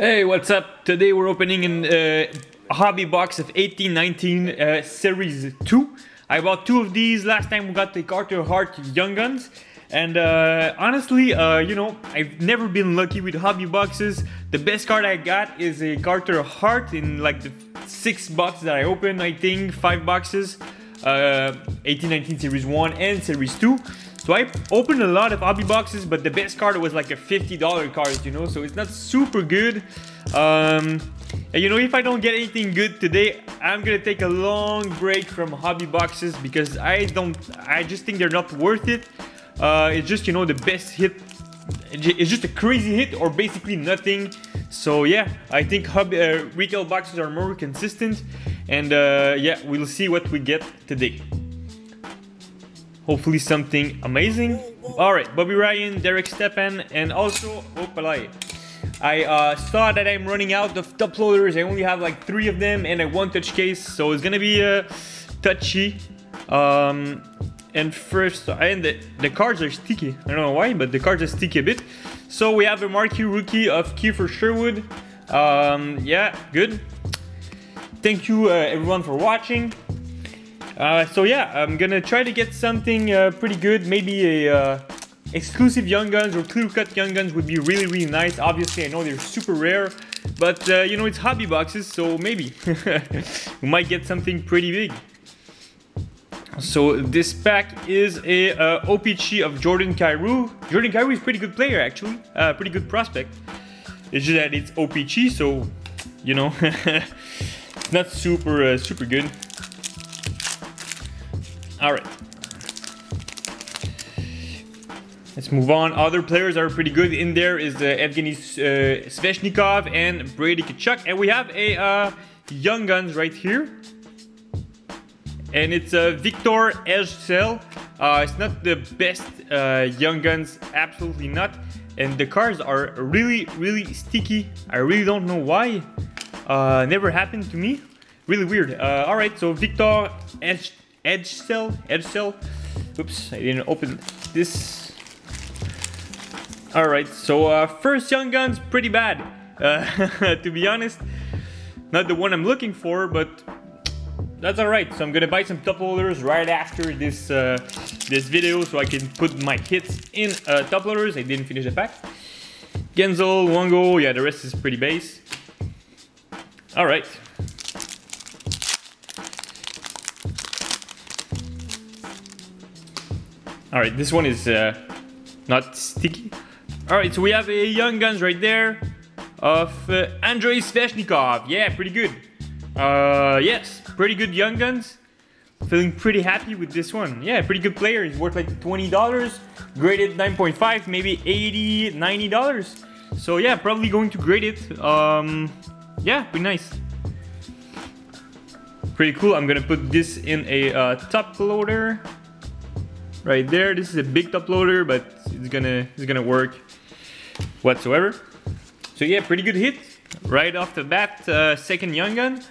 Hey, what's up? Today we're opening an, uh, a hobby box of 1819 uh, Series 2. I bought two of these. Last time we got the Carter Hart Young Guns. And uh, honestly, uh, you know, I've never been lucky with hobby boxes. The best card I got is a Carter Hart in like the six boxes that I opened, I think, five boxes. Uh, 1819 Series 1 and Series 2. So I opened a lot of hobby boxes, but the best card was like a $50 card, you know, so it's not super good. Um, and you know, if I don't get anything good today, I'm gonna take a long break from hobby boxes because I don't, I just think they're not worth it. Uh, it's just, you know, the best hit, it's just a crazy hit or basically nothing. So yeah, I think hobby, uh, retail boxes are more consistent. And uh, yeah, we'll see what we get today. Hopefully something amazing. All right, Bobby Ryan, Derek Stepan, and also Opalai. I uh, saw that I'm running out of top loaders. I only have like three of them and a one touch case, so it's gonna be uh, touchy. Um, and first, and the, the cards are sticky. I don't know why, but the cards are sticky a bit. So we have a marquee rookie of Kiefer Sherwood. Um, yeah, good. Thank you uh, everyone for watching. Uh, so yeah, I'm gonna try to get something uh, pretty good. Maybe a uh, exclusive Young Guns or clear cut Young Guns would be really, really nice. Obviously, I know they're super rare, but uh, you know it's hobby boxes, so maybe we might get something pretty big. So this pack is a uh, OPC of Jordan Kyrou. Jordan Kyrou is pretty good player actually, uh, pretty good prospect. It's just that it's OPC, so you know, not super super good. All right. Let's move on. Other players are pretty good in there is uh, Evgeny uh, Svechnikov and Brady Tkachuk. And we have a uh, Young Guns right here. And it's uh, Victor Ejdsell. Uh, it's not the best uh, Young Guns, absolutely not. And the cards are really, really sticky. I really don't know why. Uh, never happened to me. Really weird. Uh, all right, so Victor Ejdsell edge cell, edge cell. Oops, I didn't open this. All right, so uh, first Young Guns, pretty bad. Uh, to be honest, not the one I'm looking for, but that's all right. So I'm gonna buy some top loaders right after this uh, this video, so I can put my hits in uh, top loaders. I didn't finish the pack. Guentzel, Wongo, yeah, the rest is pretty base. All right. All right, this one is uh, not sticky. All right, so we have a Young Guns right there of uh, Andrei Svechnikov. Yeah, pretty good. Uh, yes, pretty good Young Guns. Feeling pretty happy with this one. Yeah, pretty good player. He's worth like $20. Graded 9.5, maybe 80 $90. So yeah, probably going to grade it. Um, yeah, pretty nice. Pretty cool. I'm gonna put this in a uh, top loader right there. This is a big top loader, but it's gonna it's gonna work whatsoever. So yeah, pretty good hit right off the bat. Uh, second young gun.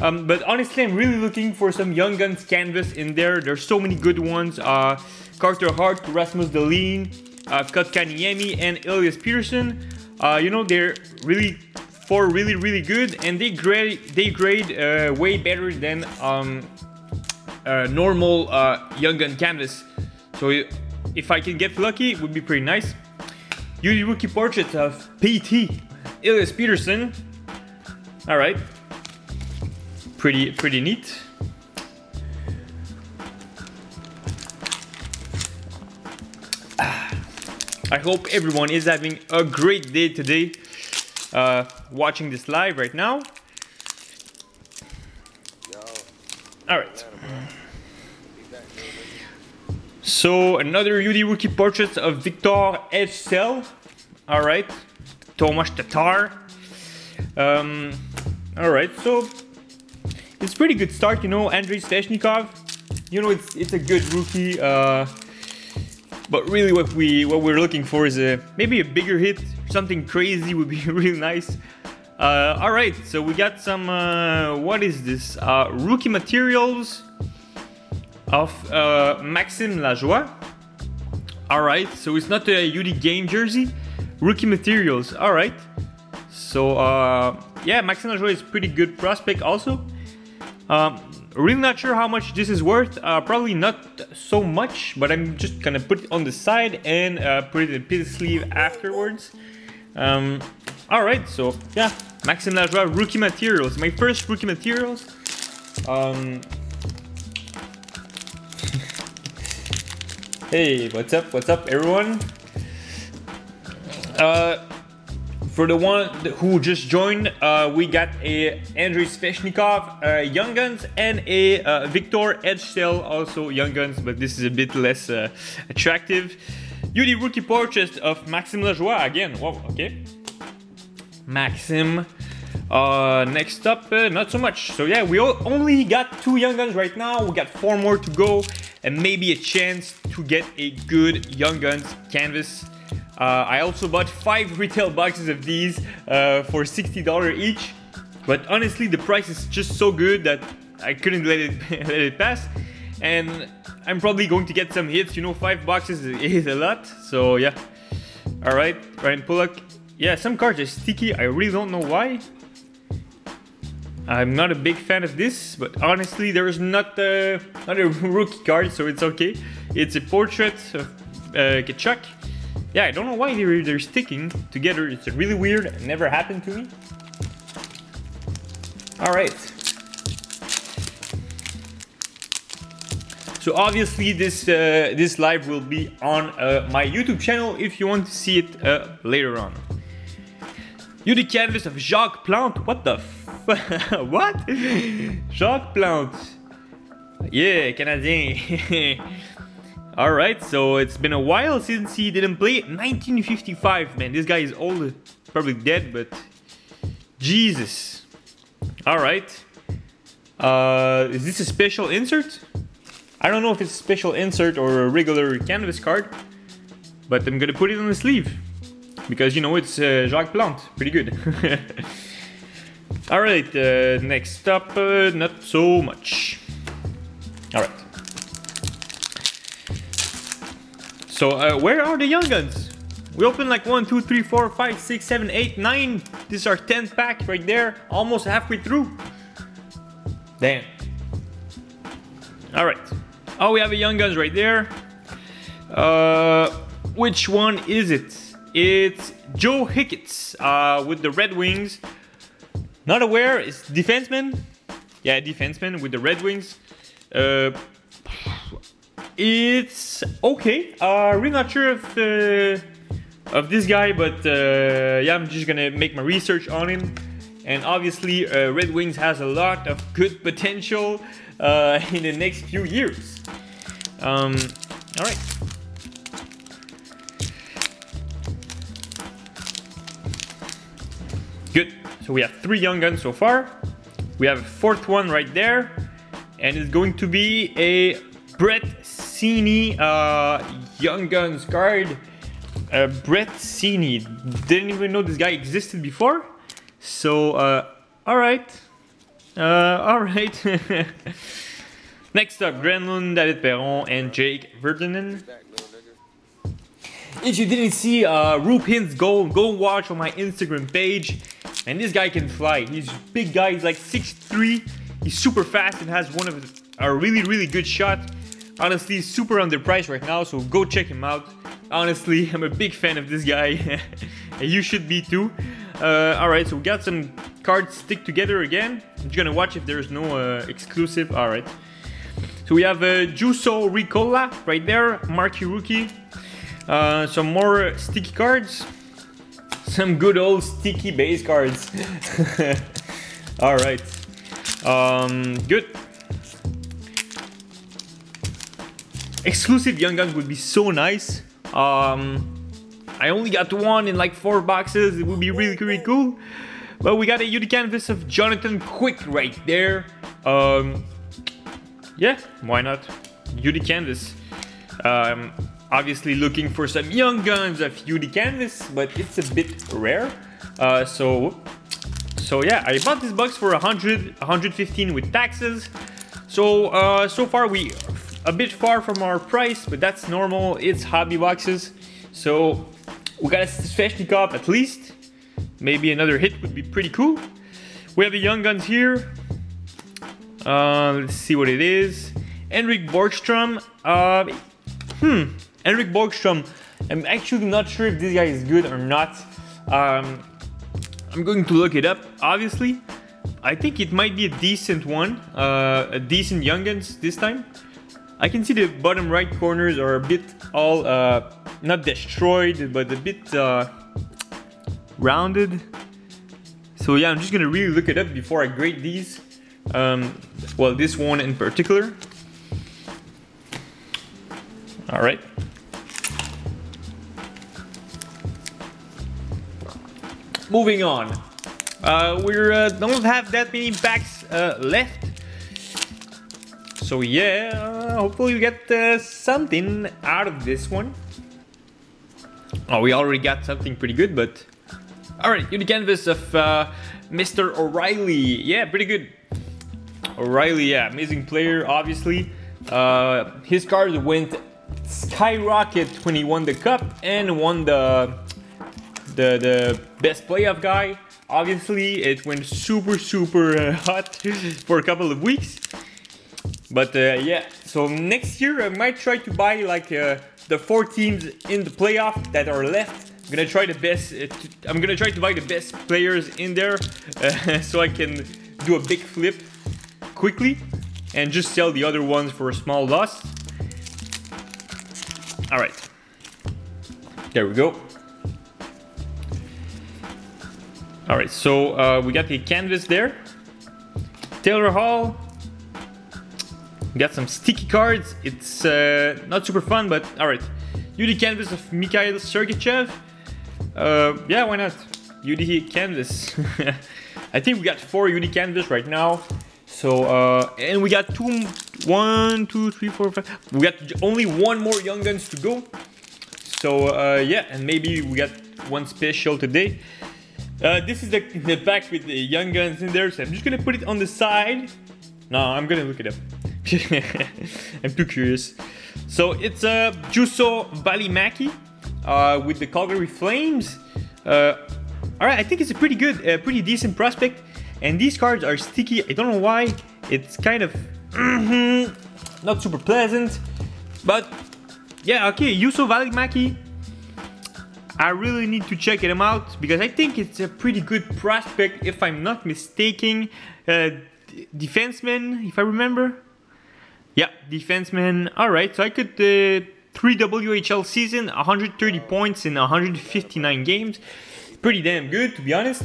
Um, but honestly, I'm really looking for some Young Guns canvas in there. There's so many good ones. Uh, Carter Hart, Rasmus Dahlin, uh, Kotkaniemi, and Elias Pettersson. Uh, you know, they're really four really really good, and they grade they grade uh, way better than um, uh, normal uh, Young Gun canvas. So if I can get lucky, it would be pretty nice. Use rookie portrait of PT, Elias Pettersson. All right, pretty pretty neat. I hope everyone is having a great day today, uh, watching this live right now. All right. So another UD rookie portrait of Victor Ejdsell. All right, Tomas Tatar. Um, all right, so it's pretty good start, you know. Andrei Svechnikov, you know, it's it's a good rookie. Uh, but really, what we what we're looking for is a maybe a bigger hit, something crazy would be really nice. Uh, all right, so we got some. Uh, what is this? Uh, rookie materials of uh, Maxime Lajoie. All right, so it's not a UD game jersey. Rookie materials. All right. So uh, yeah, Maxime Lajoie is pretty good prospect also. Um, really not sure how much this is worth. Uh, probably not so much, but I'm just gonna put it on the side and uh, put it in pit sleeve afterwards. Um, all right, so yeah, Maxime Lajoie rookie materials. My first rookie materials. Um, hey, what's up? What's up, everyone? Uh, for the one who just joined, uh, we got a Andrei Svechnikov uh, Young Guns and a uh, Victor Ejdsell, also Young Guns, but this is a bit less uh, attractive. UD rookie portrait of Maxime Lajoie again. Whoa, okay. Maxim. Uh, next up, uh, not so much. So yeah, we only got two Young Guns right now. We got four more to go and maybe a chance to get a good Young Guns canvas. Uh, I also bought five retail boxes of these uh, for $60 each. But honestly, the price is just so good that I couldn't let it, let it pass. And I'm probably going to get some hits. You know, five boxes is a lot. So yeah. All right, Ryan Pulock. Yeah, some cards are sticky. I really don't know why. I'm not a big fan of this, but honestly, there is not a, not a rookie card, so it's okay. It's a portrait of uh, Tkachuk. Yeah, I don't know why they're, they're sticking together. It's really weird. It never happened to me. All right. So obviously this uh, this live will be on uh, my YouTube channel if you want to see it uh, later on. UD canvas of Jacques Plante. What the what? Jacques Plante. Yeah, Canadien. Alright, so it's been a while since he didn't play. 1955, man. This guy is old. Probably dead, but... Jesus. Alright. Uh, is this a special insert? I don't know if it's a special insert or a regular canvas card. But I'm gonna put it on the sleeve. Because, you know, it's uh, Jacques Plante. Pretty good. Alright, uh, next up, uh, not so much. Alright. So, uh, where are the Young Guns? We opened like 1, 2, 3, 4, 5, 6, 7, 8, 9. This is our 10th pack right there. Almost halfway through. Damn. Alright. Oh, we have a Young Guns right there. Uh, which one is it? It's Joe Hicketts uh, with the Red Wings. Not aware, it's defenseman. Yeah, defenseman with the Red Wings. Uh, it's okay. Uh, really not sure of uh, of this guy, but uh, yeah, I'm just gonna make my research on him. And obviously, uh, Red Wings has a lot of good potential uh, in the next few years. Um, all right. So we have three young guns so far. We have a fourth one right there. And it's going to be a Brett Seney uh, Young Guns card. Uh, Brett Seney. Didn't even know this guy existed before. So, uh, alright. Uh, alright. Next up, Granlund, David Perron, and Jake Virtanen. If you didn't see uh, Rupin's goal, go watch on my Instagram page. And this guy can fly. He's a big guy. He's like 6'3". He's super fast and has one of a really, really good shot. Honestly, super underpriced right now, so go check him out. Honestly, I'm a big fan of this guy. And you should be too. Uh, Alright, so we got some cards stick together again. I'm just gonna watch if there's no uh, exclusive. Alright. So we have uh, Juuso Riikola right there, Marquee Rookie. Uh, some more sticky cards. Some good old sticky base cards. Alright. Um, good. Exclusive Young Guns would be so nice. Um, I only got one in like four boxes. It would be really, really cool. But we got a UD canvas of Jonathan Quick right there. Um, yeah, why not? UD canvas. Um, obviously looking for some young guns of UD canvas, but it's a bit rare. Uh, so, so yeah, I bought this box for 100, 115 with taxes. So, uh, so far we a bit far from our price, but that's normal. It's hobby boxes. So we got a Svechnikov at least. maybe another hit would be pretty cool. We have the young guns here. Uh, let's see what it is. Henrik Borgstrom. Uh, hmm, Henrik Borgstrom. I'm actually not sure if this guy is good or not. Um, I'm going to look it up, obviously. I think it might be a decent one, uh, a decent youngins this time. I can see the bottom right corners are a bit all, uh, not destroyed, but a bit uh, rounded. So yeah, I'm just gonna really look it up before I grade these. Um, well, this one in particular. All right. Moving on. Uh, we uh, don't have that many packs uh, left. So yeah, hopefully we get uh, something out of this one. Oh, we already got something pretty good, but... Alright, UD canvas of uh, Mr. O'Reilly. Yeah, pretty good. O'Reilly, yeah, amazing player, obviously. Uh, his card went skyrocket when he won the cup and won the the the best playoff guy. Obviously, it went super super uh, hot for a couple of weeks. But uh, yeah, so next year I might try to buy like uh, the four teams in the playoff that are left. I'm gonna try the best. Uh, to, I'm gonna try to buy the best players in there uh, so I can do a big flip quickly and just sell the other ones for a small loss. All right, there we go. All right, so uh, we got the canvas there. Taylor Hall. Got some sticky cards. It's uh, not super fun, but all right. UD canvas of Mikhail Sergachev. Uh, yeah, why not? UD canvas. I think we got four UD canvas right now. So, uh, and we got two, one, two, three, four, five. We got only one more Young Guns to go. So, uh, yeah, and maybe we got one special today. Uh, this is the, the pack with the young guns in there, so I'm just gonna put it on the side. No, I'm gonna look it up. I'm too curious. So it's a uh, Juuso Valimaki uh, with the Calgary Flames. Uh, all right, I think it's a pretty good, uh, pretty decent prospect. And these cards are sticky. I don't know why. It's kind of mm-hmm, not super pleasant, but yeah, okay. Juuso Valimaki I really need to check him out because I think it's a pretty good prospect if I'm not mistaken. Uh, defenseman, if I remember. Yeah, defenseman. All right, so I could uh, three WHL season, 130 points in 159 games. Pretty damn good, to be honest.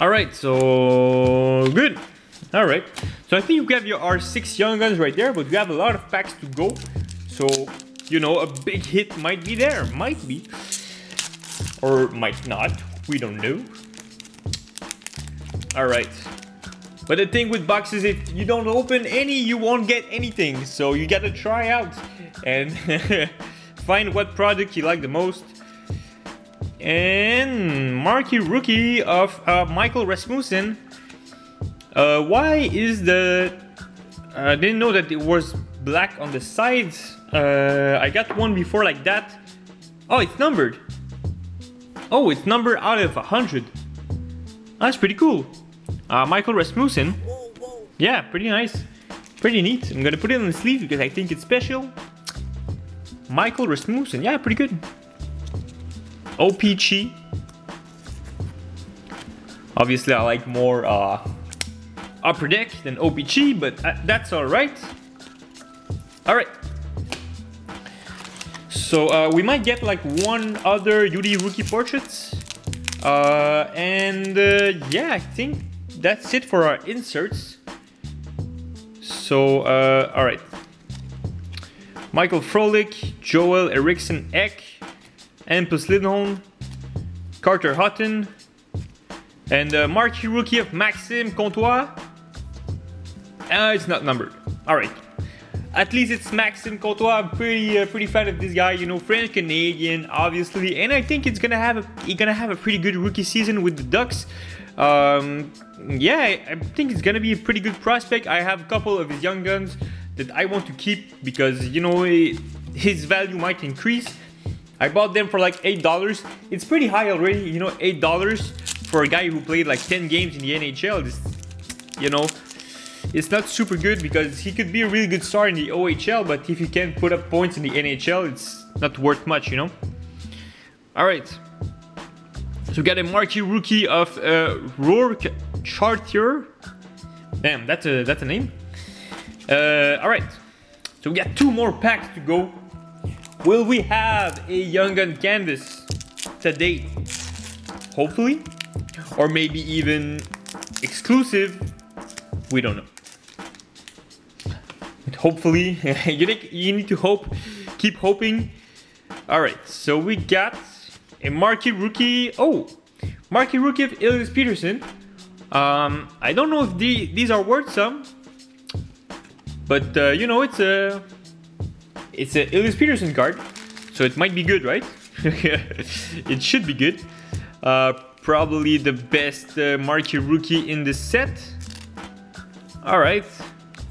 All right, so good. All right, so I think you have your R6 young guns right there, but we have a lot of packs to go. So you know, a big hit might be there. Might be. Or might not. We don't know. Alright. But the thing with boxes, if you don't open any, you won't get anything. So you gotta try out and find what product you like the most. And marquee rookie of uh, Michael Rasmussen. Uh, why is the... I uh, didn't know that it was black on the sides. Uh, I got one before like that. Oh, it's numbered. Oh, it's numbered out of 100. That's pretty cool. Uh, Michael Rasmussen. Yeah, pretty nice. Pretty neat. I'm gonna put it on the sleeve because I think it's special. Michael Rasmussen. Yeah, pretty good. OPC. Obviously, I like more uh, upper deck than OPC, but uh, that's alright. Alright, so uh, we might get like one other UD rookie portraits. Uh, and uh, yeah, I think that's it for our inserts. So, uh, all right. Michael Frolik, Joel Eriksson Ek, Hampus Lindholm, Carter Hutton, and uh, marquee rookie of Maxim Comtois. Uh, it's not numbered. All right. At least it's Maxime Comtois. I'm pretty uh, pretty fan of this guy. You know, French Canadian, obviously, and I think it's gonna have a he's gonna have a pretty good rookie season with the Ducks. Um, yeah, I think it's gonna be a pretty good prospect. I have a couple of his young guns that I want to keep because you know his value might increase. I bought them for like $8. It's pretty high already, you know, $8 for a guy who played like 10 games in the NHL. It's, you know, it's not super good because he could be a really good star in the OHL, but if he can't put up points in the NHL, it's not worth much, you know? All right. So we got a marquee rookie of uh, Rourke Chartier. Damn, that's a that's a name. Uh, all right. So we got two more packs to go. Will we have a Young Gun Canvas today? Hopefully, or maybe even exclusive. We don't know. Hopefully, you think you need to hope, keep hoping. All right. So we got a marquee rookie. Oh, marquee rookie of Elias Pettersson Um, I don't know if the, these are worth some, but uh, you know it's a it's a Elias Pettersson card, so it might be good, right? it should be good. Uh, probably the best uh, marquee rookie in the set. All right,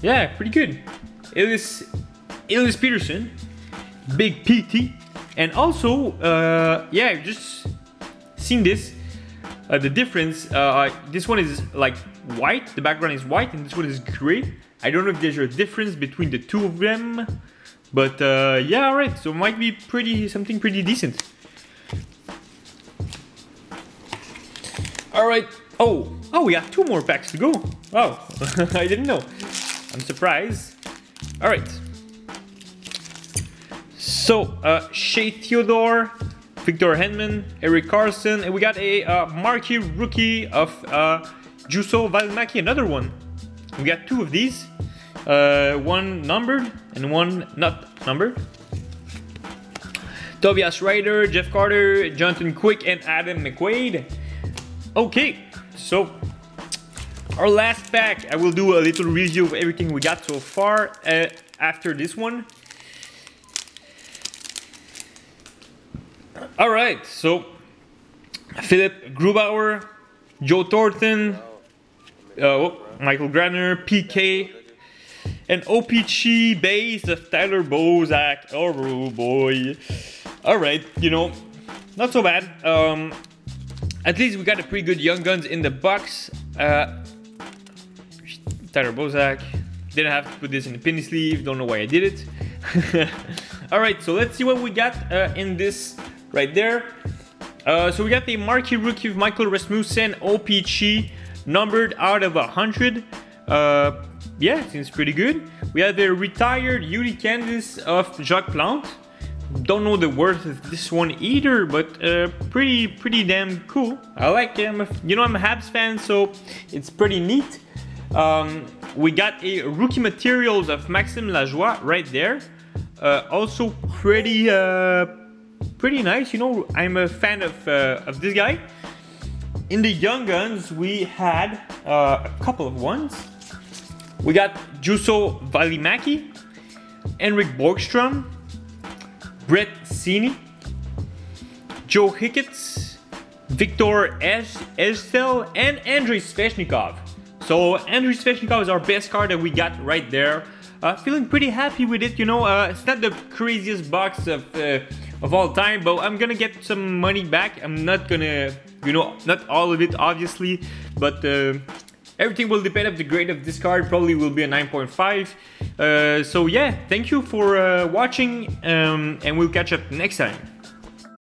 yeah, pretty good. Elias Elias Pettersson, big PT. And also, uh, yeah, just seen this. Uh, the difference, uh, this one is like white, the background is white, and this one is gray. I don't know if there's a difference between the two of them, but uh, yeah, alright, so might be pretty, something pretty decent. Alright, oh, oh, we have two more packs to go. Oh, I didn't know. I'm surprised. Alright. So, uh, Shea Theodore, Victor Hedman, Erik Karlsson, and we got a uh, marquee rookie of uh, Juuso Valimaki, another one. We got two of these, uh, one numbered and one not numbered. Tobias Rieder, Jeff Carter, Jonathan Quick, and Adam McQuaid. Okay, so our last pack, I will do a little review of everything we got so far uh, after this one. All right, so Philip Grubauer, Joe Thornton, uh, oh, Michael Granner, PK, and OPC base of Tyler Bozak. Oh boy. All right, you know, not so bad. Um, at least we got a pretty good young guns in the box. Uh, Tyler Bozak. Didn't have to put this in the penny sleeve. Don't know why I did it. All right, so let's see what we got uh, in this right there. Uh, so we got the marquee rookie of Michael Rasmussen OPC numbered out of 100. Uh, yeah, seems pretty good. We have the retired UD Canvas of Jacques Plante. Don't know the worth of this one either, but uh, pretty pretty damn cool. I like him. You know, I'm a Habs fan, so it's pretty neat. Um, we got a rookie materials of Maxime Lajoie right there. Uh, also pretty uh, pretty nice. You know, I'm a fan of, uh, of this guy. In the Young Guns, we had uh, a couple of ones. We got Juuso Valimaki, Henrik Borgstrom, Brett Seney, Joe Hicketts, Victor Ejdsell, and Andrei Svechnikov. So Andrei Svechnikov is our best card that we got right there. Uh, feeling pretty happy with it, you know. Uh, it's not the craziest box of uh, of all time, but I'm gonna get some money back. I'm not gonna, you know, not all of it, obviously, but uh, everything will depend of the grade of this card. Probably will be a 9.5. Uh, so yeah, thank you for uh, watching, um, and we'll catch up next time.